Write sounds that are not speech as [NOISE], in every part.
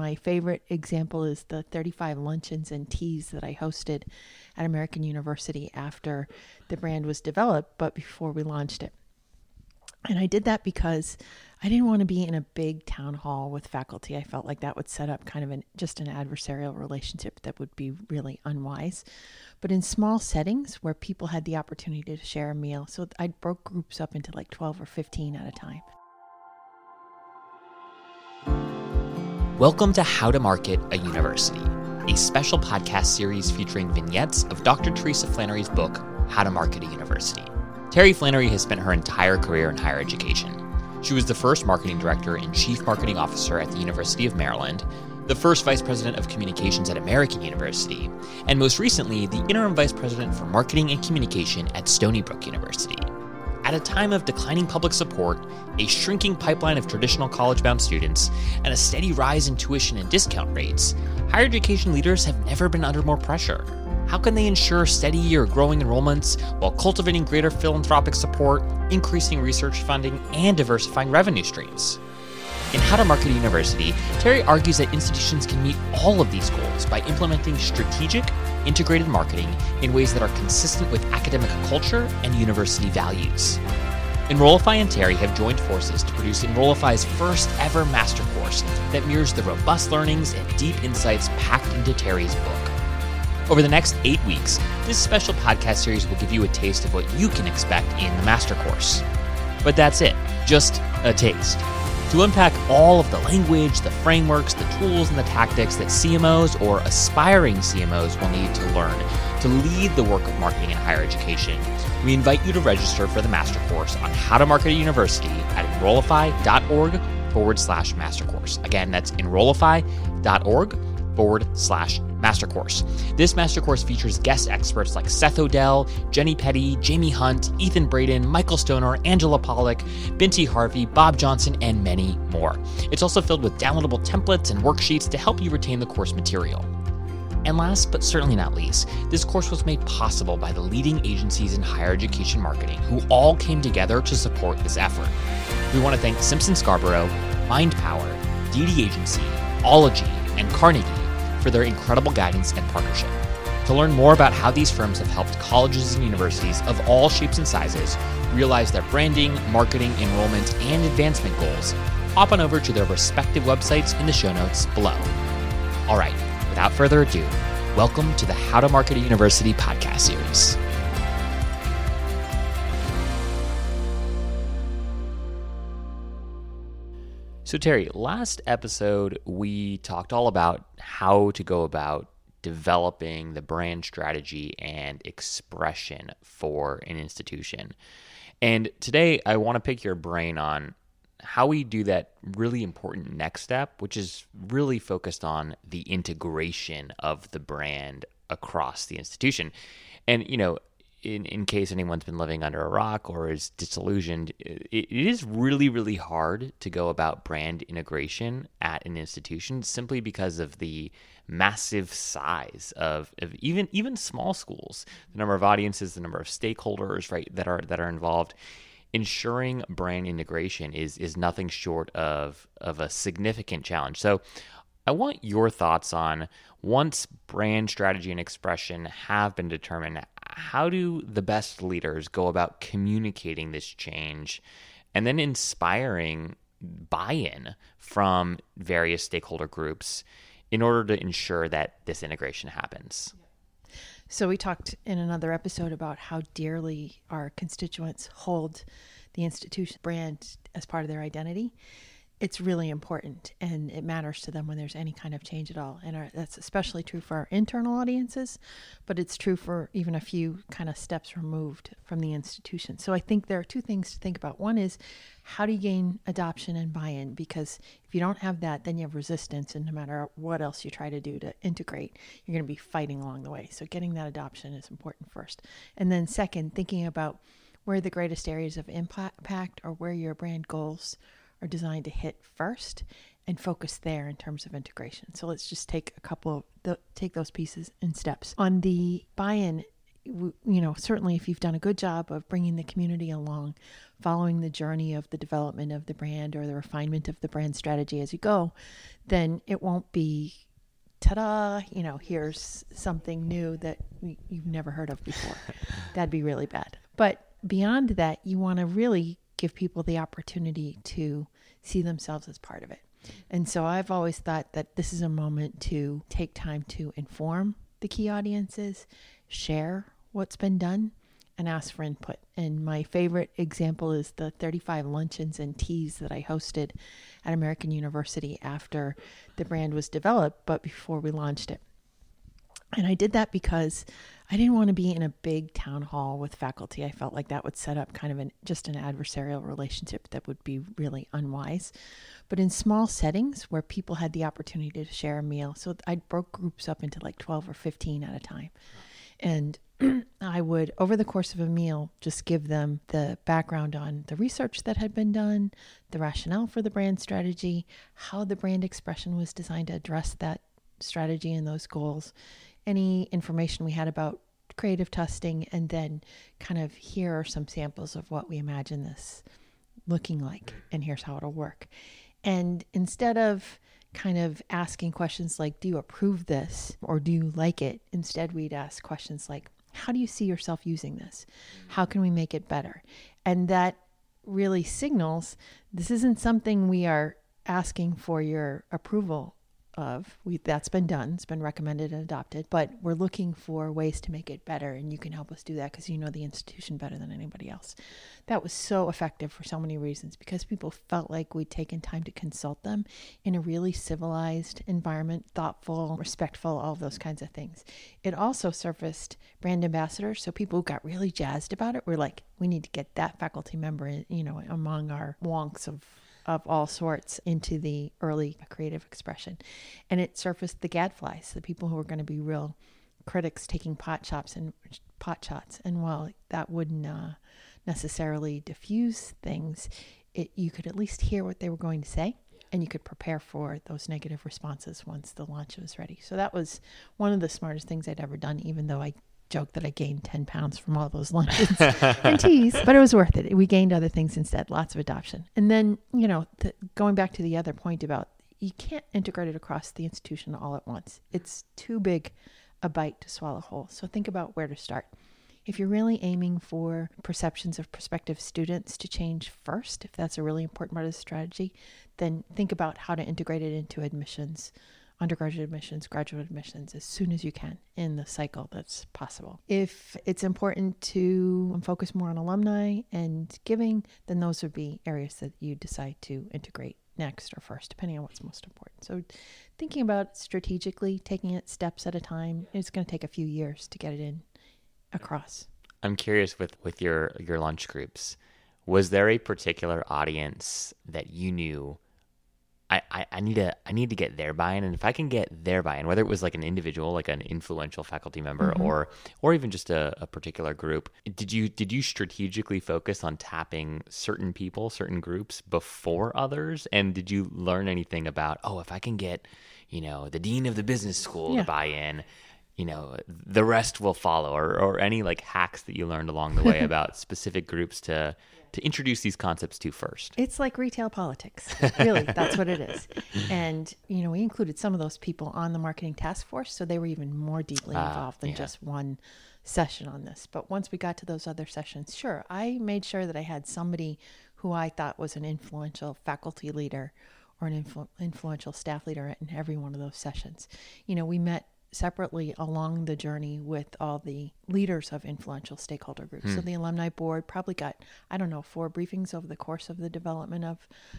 My favorite example is the 35 luncheons and teas that I hosted at American University after the brand was developed, but before we launched it. And I did that because I didn't want to be in a big town hall with faculty. I felt like that would set up kind of an just an adversarial relationship that would be really unwise. But in small settings where people had the opportunity to share a meal, so I broke groups up into like 12 or 15 at a time. Welcome to How to Market a University, a special podcast series featuring vignettes of Dr. Teresa Flannery's book, How to Market a University. Terry Flannery has spent her entire career in higher education. She was the first marketing director and chief marketing officer at the University of Maryland, the first vice president of communications at American University, and most recently, the interim vice president for marketing and communication at Stony Brook University. At a time of declining public support, a shrinking pipeline of traditional college bound students, and a steady rise in tuition and discount rates, higher education leaders have never been under more pressure. How can they ensure steady or growing enrollments while cultivating greater philanthropic support, increasing research funding, and diversifying revenue streams? In How to Market a University, Terry argues that institutions can meet all of these goals by implementing strategic, integrated marketing in ways that are consistent with academic culture and university values. Enrollify and Terry have joined forces to produce Enrollify's first ever master course that mirrors the robust learnings and deep insights packed into Terry's book. Over the next eight weeks, this special podcast series will give you a taste of what you can expect in the master course. But that's it, just a taste. To unpack all of the language, the frameworks, the tools, and the tactics that CMOs or aspiring CMOs will need to learn to lead the work of marketing in higher education, we invite you to register for the master course on how to market a university at enrollify.org forward slash master course. Again, that's enrollify.org forward slash master course. This master course features guest experts like Seth Odell, Jenny Petty, Jamie Hunt, Ethan Braden, Michael Stoner, Angela Pollock, Binti Harvey, Bob Johnson, and many more. It's also filled with downloadable templates and worksheets to help you retain the course material. And last but certainly not least, this course was made possible by the leading agencies in higher education marketing who all came together to support this effort. We want to thank Simpson Scarborough, MindPower, DD Agency, Ologie, and Carnegie for their incredible guidance and partnership. To learn more about how these firms have helped colleges and universities of all shapes and sizes realize their branding, marketing, enrollment, and advancement goals, hop on over to their respective websites in the show notes below. All right, without further ado, welcome to the How to Market a University podcast series. So, Terry, last episode we talked all about how to go about developing the brand strategy and expression for an institution. And today I want to pick your brain on how we do that really important next step, which is really focused on the integration of the brand across the institution. And, you know, in, in case anyone's been living under a rock or is disillusioned, it, it is really, really hard to go about brand integration at an institution simply because of the massive size of, of even even small schools, the number of audiences, the number of stakeholders, right, that are that are involved. Ensuring brand integration is is nothing short of of a significant challenge. So I want your thoughts on once brand strategy and expression have been determined, how do the best leaders go about communicating this change and then inspiring buy in from various stakeholder groups in order to ensure that this integration happens? So, we talked in another episode about how dearly our constituents hold the institution brand as part of their identity it's really important and it matters to them when there's any kind of change at all. And our, that's especially true for our internal audiences, but it's true for even a few kind of steps removed from the institution. So I think there are two things to think about. One is how do you gain adoption and buy in? Because if you don't have that, then you have resistance, and no matter what else you try to do to integrate, you're going to be fighting along the way. So getting that adoption is important first. And then, second, thinking about where the greatest areas of impact or where your brand goals are designed to hit first and focus there in terms of integration. So let's just take a couple of the, take those pieces in steps. On the buy-in, you know, certainly if you've done a good job of bringing the community along, following the journey of the development of the brand or the refinement of the brand strategy as you go, then it won't be ta-da, you know, here's something new that you've never heard of before. [LAUGHS] That'd be really bad. But beyond that, you want to really give people the opportunity to see themselves as part of it. And so I've always thought that this is a moment to take time to inform the key audiences, share what's been done, and ask for input. And my favorite example is the 35 luncheons and teas that I hosted at American University after the brand was developed, but before we launched it. And I did that because I didn't want to be in a big town hall with faculty. I felt like that would set up kind of an just an adversarial relationship that would be really unwise. But in small settings where people had the opportunity to share a meal, so I broke groups up into like 12 or 15 at a time. And [CLEARS THROAT] I would, over the course of a meal, just give them the background on the research that had been done, the rationale for the brand strategy, how the brand expression was designed to address that strategy and those goals, any information we had about creative testing, and then kind of here are some samples of what we imagine this looking like, and here's how it'll work. And instead of kind of asking questions like, Do you approve this or do you like it? Instead, we'd ask questions like, How do you see yourself using this? How can we make it better? And that really signals this isn't something we are asking for your approval of. We that's been done. It's been recommended and adopted, but we're looking for ways to make it better and you can help us do that because you know the institution better than anybody else. That was so effective for so many reasons because people felt like we'd taken time to consult them in a really civilized environment, thoughtful, respectful, all those kinds of things. It also surfaced brand ambassadors, so people got really jazzed about it were like, we need to get that faculty member, you know, among our wonks of of all sorts into the early creative expression. And it surfaced the gadflies, the people who were going to be real critics taking pot shots and pot shots. And while that wouldn't uh, necessarily diffuse things, it, you could at least hear what they were going to say and you could prepare for those negative responses once the launch was ready. So that was one of the smartest things I'd ever done, even though I joke that I gained 10 pounds from all those [LAUGHS] lunches and teas, but it was worth it. We gained other things instead, lots of adoption. And then, you know, the, going back to the other point about you can't integrate it across the institution all at once. It's too big a bite to swallow whole. So think about where to start. If you're really aiming for perceptions of prospective students to change first, if that's a really important part of the strategy, then think about how to integrate it into admissions undergraduate admissions, graduate admissions as soon as you can in the cycle that's possible. If it's important to focus more on alumni and giving, then those would be areas that you decide to integrate next or first, depending on what's most important. So, thinking about strategically, taking it steps at a time, it's going to take a few years to get it in across. I'm curious with with your your lunch groups. Was there a particular audience that you knew I, I, I need to I need to get their buy-in, and if I can get their buy-in, whether it was like an individual, like an influential faculty member, mm-hmm. or or even just a, a, particular group, did you did you strategically focus on tapping certain people, certain groups before others, and did you learn anything about oh, if I can get you know the dean of the business school yeah. to buy in, you know the rest will follow, or or any like hacks that you learned along the way [LAUGHS] about specific groups to to introduce these concepts to first. It's like retail politics. Really, that's what it is. And, you know, we included some of those people on the marketing task force, so they were even more deeply ah, involved than yeah. just one session on this. But once we got to those other sessions, sure, I made sure that I had somebody who I thought was an influential faculty leader or an influ- influential staff leader in every one of those sessions. You know, we met separately along the journey with all the leaders of influential stakeholder groups. Hmm. So the alumni board probably got, I don't know, four briefings over the course of the development of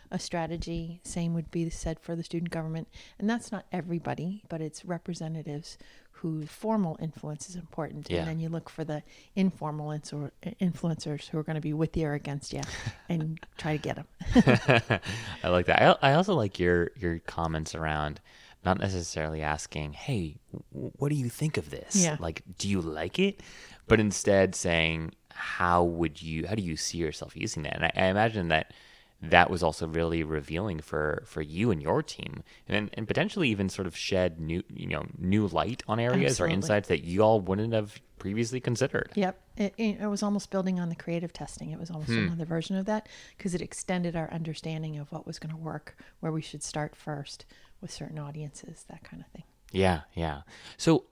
a strategy. Same would be said for the student government. And that's not everybody, but it's representatives whose formal influence is important. Yeah. And then you look for the informal influencers who are going to be with you or against you and [LAUGHS] try to get them. [LAUGHS] I like that. I, I also like your, your comments around not necessarily asking, "Hey, what do you think of this? Yeah. Like, do you like it?" But instead saying, "How would you? How do you see yourself using that?" And I, I imagine that that was also really revealing for for you and your team, and and potentially even sort of shed new you know new light on areas Absolutely. or insights that you all wouldn't have previously considered. Yep. It, it was almost building on the creative testing. It was almost Hmm. another version of that because it extended our understanding of what was going to work, where we should start first with certain audiences, that kind of thing. Yeah, yeah. So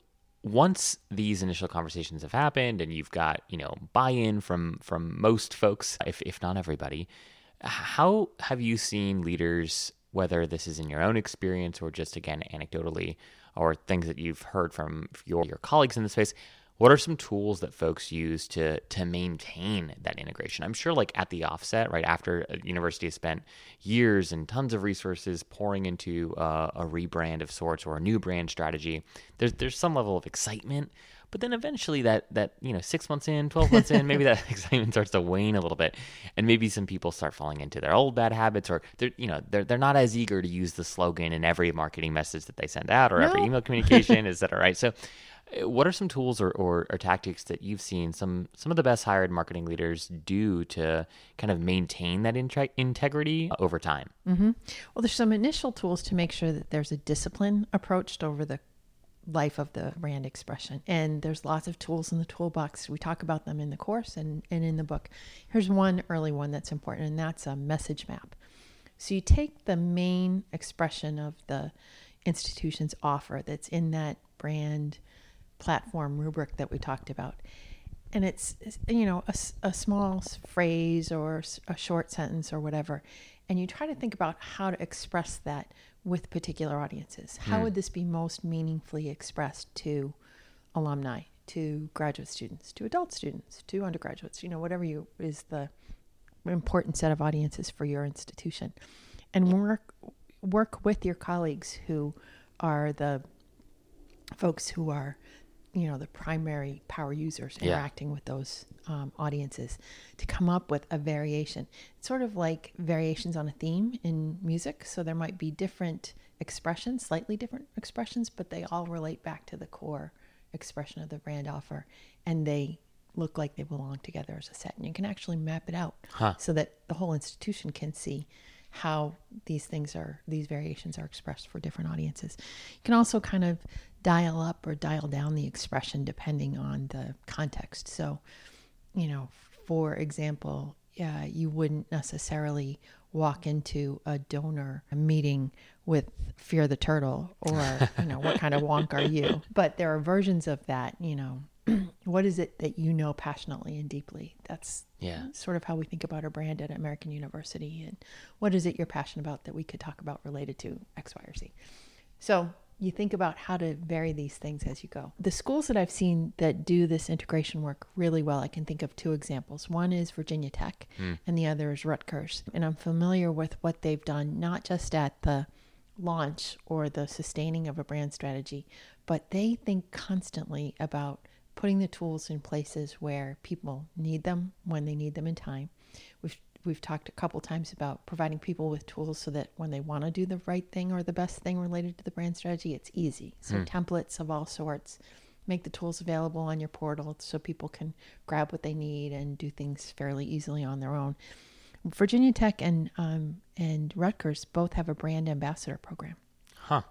once these initial conversations have happened and you've got, you know, buy-in from from most folks, if if not everybody, how have you seen leaders whether this is in your own experience or just again anecdotally or things that you've heard from your your colleagues in the space, what are some tools that folks use to to maintain that integration? I'm sure like at the offset, right after a university has spent years and tons of resources pouring into uh, a rebrand of sorts or a new brand strategy, there's there's some level of excitement, but then eventually that that you know six months in, twelve months in, maybe [LAUGHS] that [LAUGHS] excitement starts to wane a little bit, and maybe some people start falling into their old bad habits, or they're you know they're they're not as eager to use the slogan in every marketing message that they send out or every email communication, is that right? So. What are some tools or, or, or tactics that you've seen some some of the best hired marketing leaders do to kind of maintain that intre- integrity over time? Mm-hmm. Well, there's some initial tools to make sure that there's a discipline approached over the life of the brand expression. And there's lots of tools in the toolbox. We talk about them in the course and, and in the book. Here's one early one that's important, and that's a message map. So you take the main expression of the institution's offer that's in that brand platform rubric that we talked about. And it's, it's, you know, a, a small phrase or a short sentence or whatever. And you try to think about how to express that with particular audiences. How hmm. would this be most meaningfully expressed to alumni, to graduate students, to adult students, to undergraduates, you know, whatever you is the important set of audiences for your institution. And work work with your colleagues who are the folks who are you know the primary power users Yeah. interacting with those um, audiences to come up with a variation it's sort of like variations on a theme in music so there might be different expressions slightly different expressions but they all relate back to the core expression of the brand offer and they look like they belong together as a set and you can actually map it out Huh. so that the whole institution can see how these things are these variations are expressed for different audiences you can also kind of dial up or dial down the expression depending on the context so you know for example uh, you wouldn't necessarily walk into a donor meeting with fear the turtle or you know what kind of wonk are you [LAUGHS] but there are versions of that you know [CLEARS THROAT] what is it that you know passionately and deeply that's Yeah. sort of how we think about our brand at American University and what is it you're passionate about that we could talk about related to X, Y, or Z. So you think about how to vary these things as you go. The schools that I've seen that do this integration work really well, I can think of two examples. One is Virginia Tech hmm. and the other is Rutgers. And I'm familiar with what they've done, not just at the launch or the sustaining of a brand strategy, but they think constantly about putting the tools in places where people need them when they need them in time. We've we've talked a couple times about providing people with tools so that when they want to do the right thing or the best thing related to the brand strategy, it's easy. So templates of all sorts. Make the tools available on your portal so people can grab what they need and do things fairly easily on their own. Virginia Tech and um, and Rutgers both have a brand ambassador program. Huh.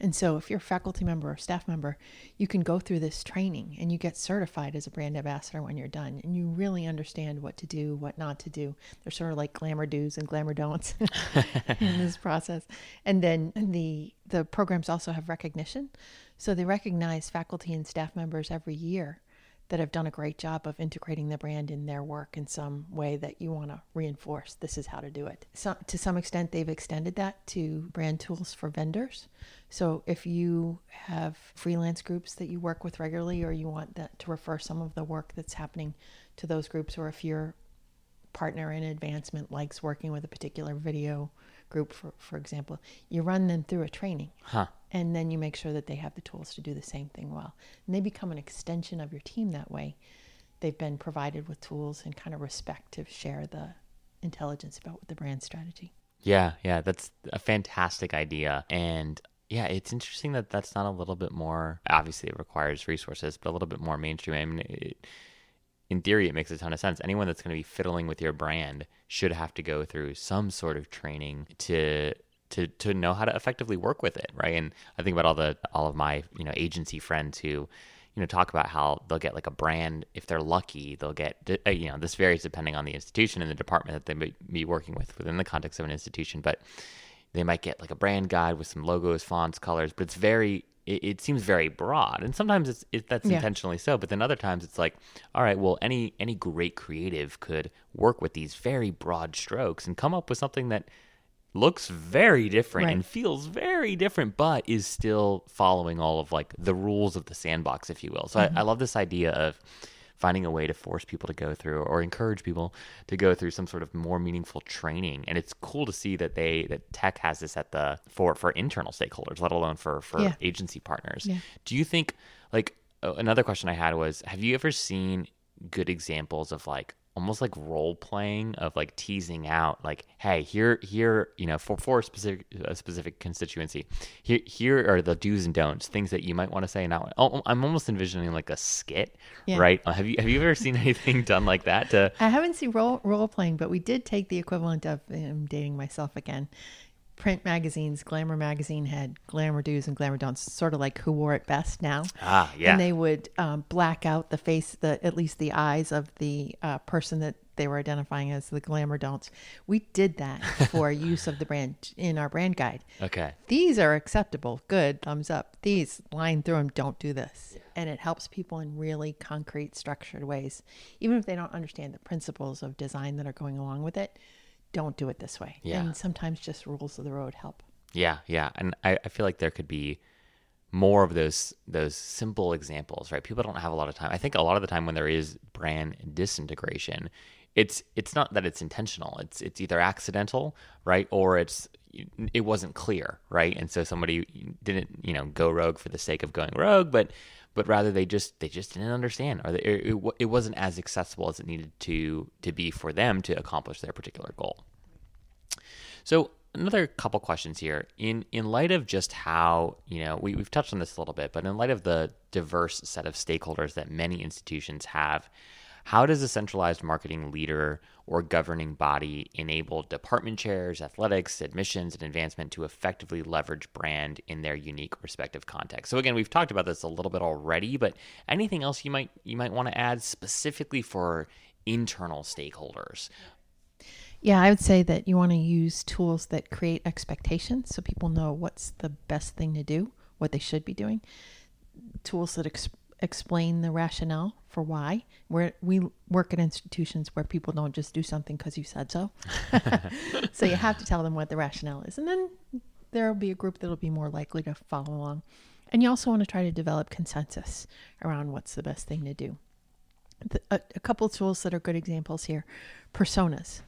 And so, if you're a faculty member or staff member, you can go through this training and you get certified as a brand ambassador when you're done. And you really understand what to do, what not to do. They're sort of like glamour do's and glamour don'ts [LAUGHS] in this [LAUGHS] process. And then the the programs also have recognition. So they recognize faculty and staff members every year that have done a great job of integrating the brand in their work in some way that you want to reinforce this is how to do it. So, to some extent, they've extended that to brand tools for vendors. So, if you have freelance groups that you work with regularly, or you want that to refer some of the work that's happening to those groups, or if your partner in advancement likes working with a particular video group, for, for example, you run them through a training Huh. and then you make sure that they have the tools to do the same thing well. And they become an extension of your team that way. They've been provided with tools and kind of respect to share the intelligence about the brand strategy. Yeah, yeah, that's a fantastic idea. And yeah, it's interesting that that's not a little bit more, obviously, it requires resources, but a little bit more mainstream. I mean, it, in theory, it makes a ton of sense. Anyone that's going to be fiddling with your brand should have to go through some sort of training to. To, to know how to effectively work with it, right? And I think about all the all of my you know agency friends who, you know talk about how they'll get like a brand if they're lucky they'll get uh, you know this varies depending on the institution and the department that they may be working with within the context of an institution but they might get like a brand guide with some logos fonts colors but it's very it, it seems very broad and sometimes it's it, that's Yeah. intentionally so but then other times it's like all right well any any great creative could work with these very broad strokes and come up with something that looks very different Right. and feels very different, but is still following all of like the rules of the sandbox, if you will. So I, mm-hmm. I love this idea of finding a way to force people to go through or encourage people to go through some sort of more meaningful training. And it's cool to see that they that tech has this at the for for internal stakeholders, let alone for for Yeah. agency partners. Yeah. Do you think like another question I had was have you ever seen good examples of like almost like role playing of like teasing out like hey here here you know for for a specific a specific constituency here here are the do's and don'ts things that you might want to say now oh, I'm almost envisioning like a skit Yeah. right Uh, have you have you ever seen [LAUGHS] anything done like that to I haven't seen role role playing, but we did take the equivalent of I'm dating myself again. Print magazines, Glamour magazine had glamour do's and glamour don'ts, sort of like who wore it best now. ah yeah And they would um, black out the face, the at least the eyes of the uh, person that they were identifying as the glamour don'ts. We did that for [LAUGHS] use of the brand in our brand guide. okay These are acceptable. Good. Thumbs up. These line through them. Don't do this. And it helps people in really concrete, structured ways. Even if they don't understand the principles of design that are going along with it, don't do it this way. Yeah. And sometimes just rules of the road help. Yeah, yeah, and I, I feel like there could be more of those those simple examples, right? People don't have a lot of time. I think a lot of the time when there is brand disintegration, it's it's not that it's intentional. It's it's either accidental, right, or it's it wasn't clear, right? And so somebody didn't you know go rogue for the sake of going rogue, but but rather they just they just didn't understand, or they, it, it, wasn't as accessible as it needed to to be for them to accomplish their particular goal. So another couple questions here. In in light of just how, you know, we, we've touched on this a little bit, but in light of the diverse set of stakeholders that many institutions have, how does a centralized marketing leader or governing body enable department chairs, athletics, admissions, and advancement to effectively leverage brand in their unique respective context? So again, we've talked about this a little bit already, but anything else you might you might want to add specifically for internal stakeholders? Yeah, I would say that you want to use tools that create expectations so people know what's the best thing to do, what they should be doing. Tools that ex- explain the rationale for why. Where we work at institutions where people don't just do something because you said so. [LAUGHS] so you have to tell them what the rationale is, and then there will be a group that'll be more likely to follow along. And you also want to try to develop consensus around what's the best thing to do. The, a, a couple tools that are good examples here personas.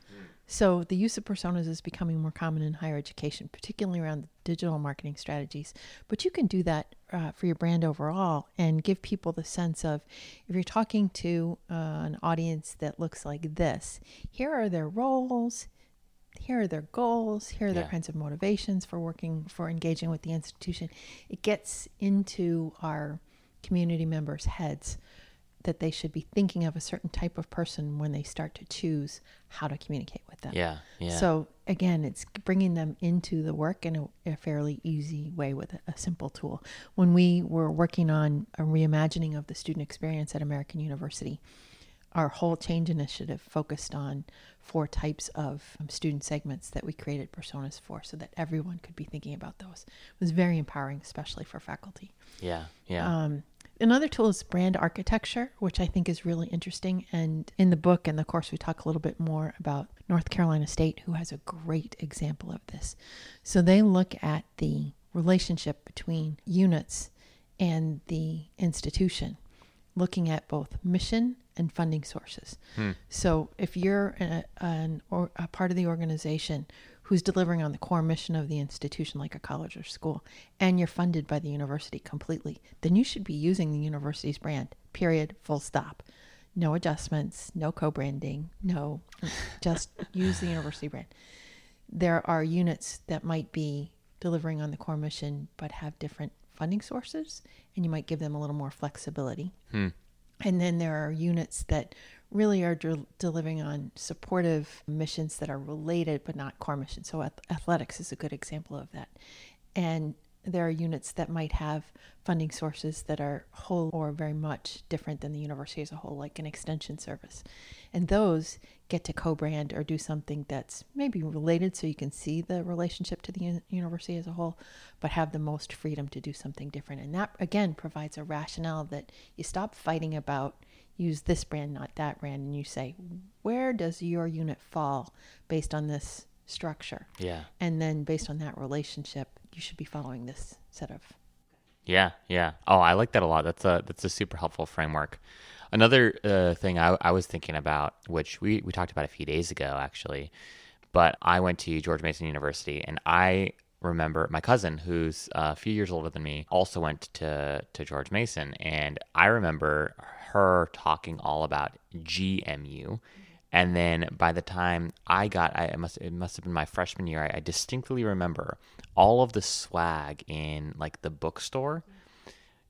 So the use of personas is becoming more common in higher education, particularly around digital marketing strategies. But you can do that uh, for your brand overall and give people the sense of if you're talking to uh, an audience that looks like this, here are their roles, here are their goals, here are their Yeah. kinds of motivations for working, for engaging with the institution. It gets into our community members' heads that they should be thinking of a certain type of person when they start to choose how to communicate with them. Yeah, yeah. So again, it's bringing them into the work in a, a fairly easy way with a, a simple tool. When we were working on a reimagining of the student experience at American University, our whole change initiative focused on four types of um, student segments that we created personas for so that everyone could be thinking about those. It was very empowering, especially for faculty. yeah, yeah. Um, another tool is brand architecture, which I think is really interesting. And in the book and the course, we talk a little bit more about North Carolina State, who has a great example of this. So they look at the relationship between units and the institution, looking at both mission and funding sources. Hmm. So if you're a, an or a part of the organization who's delivering on the core mission of the institution, like a college or school, and you're funded by the university completely, then you should be using the university's brand. Period. Full stop. No adjustments. No co-branding. No, just [LAUGHS] use the university brand. There are units that might be delivering on the core mission but have different funding sources, and you might give them a little more flexibility. Hmm. And then there are units that really are del- delivering on supportive missions that are related but not core missions. So ath- athletics is a good example of that. And there are units that might have funding sources that are whole or very much different than the university as a whole, like an extension service. And those get to co brand or do something that's maybe related so you can see the relationship to the un- university as a whole, but have the most freedom to do something different. And that, again, provides a rationale that you stop fighting about use this brand, not that brand, and you say, where does your unit fall based on this structure? Yeah. And then based on that relationship, you should be following this set of. Yeah, yeah. Oh, I like that a lot. That's a that's a super helpful framework. Another uh, thing I, I was thinking about, which we, we talked about a few days ago, actually, but I went to George Mason University, and I remember my cousin, who's a few years older than me, also went to to George Mason, and I remember her talking all about GMU. And then by the time I got, I it must it must have been my freshman year. I, I distinctly remember all of the swag in like the bookstore.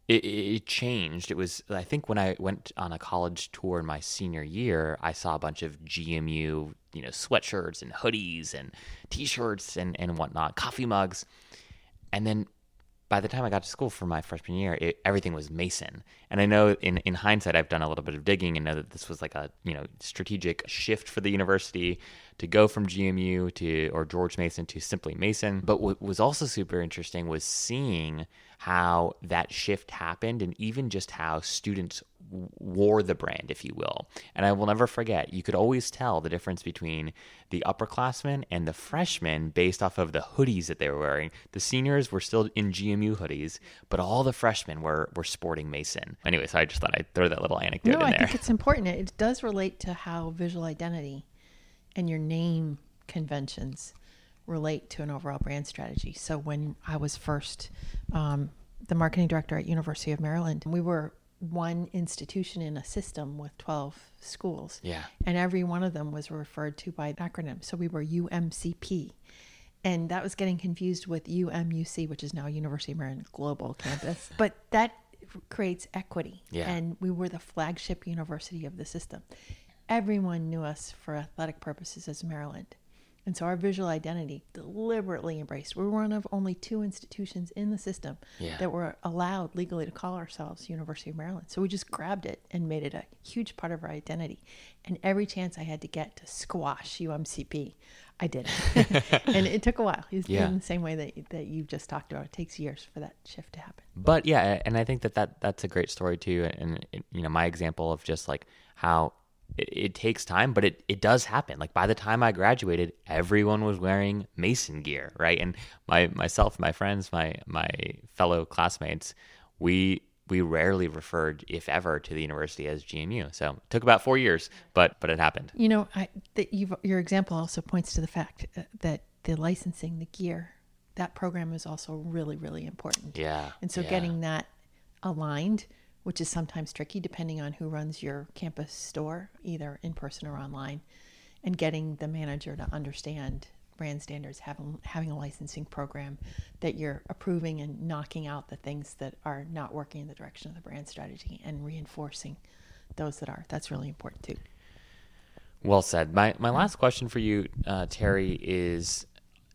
It, it changed. It was I think when I went on a college tour in my senior year, I saw a bunch of GMU, you know, sweatshirts and hoodies and T-shirts and and whatnot, coffee mugs, and then by the time I got to school for my freshman year, it, everything was Mason. And I know in, in hindsight, I've done a little bit of digging and know that this was like a you know strategic shift for the university to go from GMU to or George Mason to simply Mason. But what was also super interesting was seeing how that shift happened and even just how students wore the brand, if you will. And I will never forget, you could always tell the difference between the upperclassmen and the freshmen based off of the hoodies that they were wearing. The seniors were still in GMU hoodies, but all the freshmen were, were sporting Mason. Anyway, so I just thought I'd throw that little anecdote no, in I there. I think it's important. It does relate to how visual identity and your name conventions relate to an overall brand strategy. So when I was first um, the marketing director at University of Maryland, we were one institution in a system with 12 schools. Yeah. And every one of them was referred to by an acronym. So we were UMCP. And that was getting confused with UMUC, which is now University of Maryland Global Campus. [LAUGHS] but that creates equity. Yeah. And we were the flagship university of the system. Everyone knew us for athletic purposes as Maryland. And so our visual identity deliberately embraced. We're one of only two institutions in the system Yeah. that were allowed legally to call ourselves University of Maryland. So we just grabbed it and made it a huge part of our identity. And every chance I had to get to squash UMCP, I did. [LAUGHS] and it took a while. It's Yeah. in the same way that that you just talked about. It takes years for that shift to happen. but yeah and i think that, that that's a great story too and, and you know my example of just like how it, it takes time but it, it does happen like by the time i graduated everyone was wearing mason gear right and my myself my friends my my fellow classmates we we rarely referred if ever to the university as gmu so it took about four years but but it happened You know, I, that you've, your example also points to the fact uh, that the licensing, the gear, that program is also really, really important. yeah And so yeah. getting that aligned, which is sometimes tricky depending on who runs your campus store, either in person or online, and getting the manager to understand brand standards, having having a licensing program that you're approving and knocking out the things that are not working in the direction of the brand strategy and reinforcing those that are. That's really important too. Well said. My my last question for you, uh, Terry, is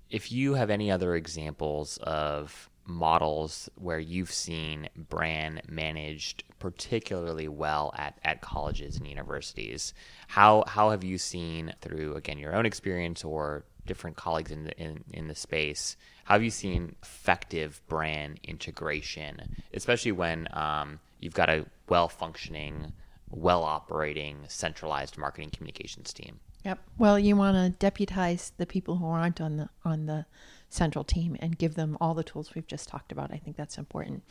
if you have any other examples of models where you've seen brand managed particularly well at, at colleges and universities, how how have you seen through again your own experience or different colleagues in the in, in the space, how have you seen effective brand integration, especially when um, you've got a well functioning well operating centralized marketing communications team. Yep. Well, you want to deputize the people who aren't on the on the central team and give them all the tools we've just talked about. I think that's important.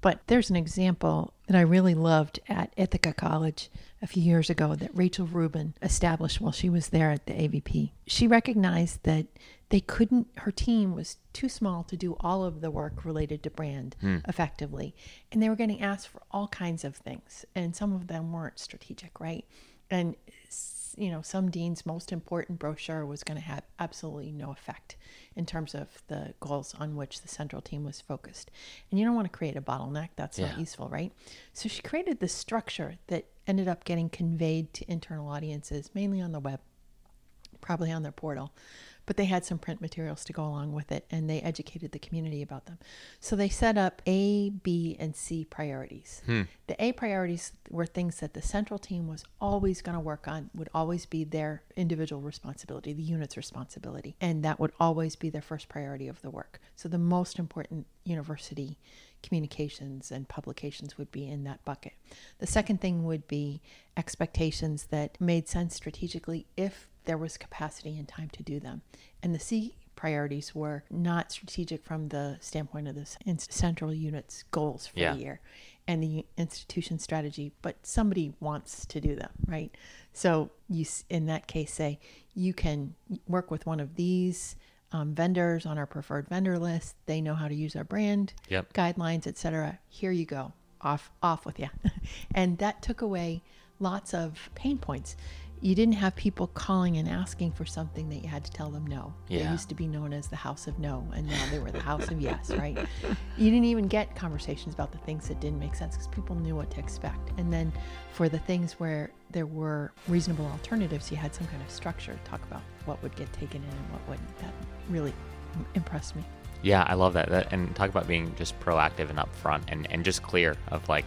But there's an example that I really loved at Ithaca College a few years ago that Rachel Reuben established while she was there at the AVP. She recognized that they couldn't, her team was too small to do all of the work related to brand hmm. effectively. And they were getting asked for all kinds of things. And some of them weren't strategic, right? And you know, some dean's most important brochure was going to have absolutely no effect in terms of the goals on which the central team was focused. And you don't want to create a bottleneck. That's Yeah. not useful, right? So she created this structure that ended up getting conveyed to internal audiences, mainly on the web, probably on their portal. But they had some print materials to go along with it and they educated the community about them. So they set up A, B, and C priorities. Hmm. The A priorities were things that the central team was always going to work on, would always be their individual responsibility, the unit's responsibility, and that would always be their first priority of the work. So the most important university communications and publications would be in that bucket. The second thing would be expectations that made sense strategically if there was capacity and time to do them. And the C priorities were not strategic from the standpoint of the central unit's goals for Yeah. the year and the institution strategy, but somebody wants to do them, right? So you, in that case, say you can work with one of these um, vendors on our preferred vendor list. They know how to use our brand Yep. guidelines, etc. Here you go, off off with you, [LAUGHS] and that took away lots of pain points. You didn't have people calling and asking for something that you had to tell them no. They Yeah. used to be known as the house of no, and now they were the house of yes, [LAUGHS] right? You didn't even get conversations about the things that didn't make sense because people knew what to expect. And then for the things where there were reasonable alternatives, you had some kind of structure to talk about what would get taken in and what wouldn't. That really impressed me. Yeah, I love that. that. And talk about being just proactive and upfront and, and just clear of like,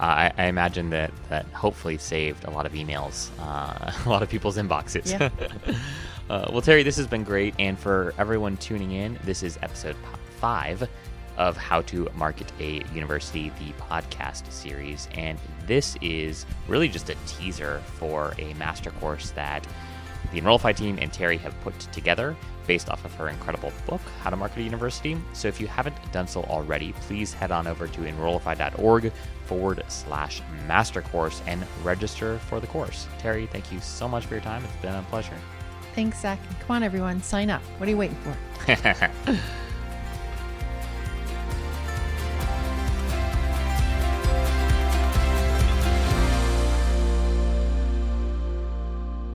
I, I imagine that that hopefully saved a lot of emails, uh, [LAUGHS] a lot of people's inboxes. Yeah. [LAUGHS] uh, well, Terry, this has been great. And for everyone tuning in, this is episode five of How to Market a University, the podcast series. And this is really just a teaser for a master course that the Enrollify team and Terry have put together based off of her incredible book, How to Market a University. So if you haven't done so already, please head on over to enrollify.org forward slash master course and register for the course. Terry, thank you so much for your time. It's been a pleasure. Thanks, Zach. Come on, everyone, sign up. What are you waiting for? [LAUGHS]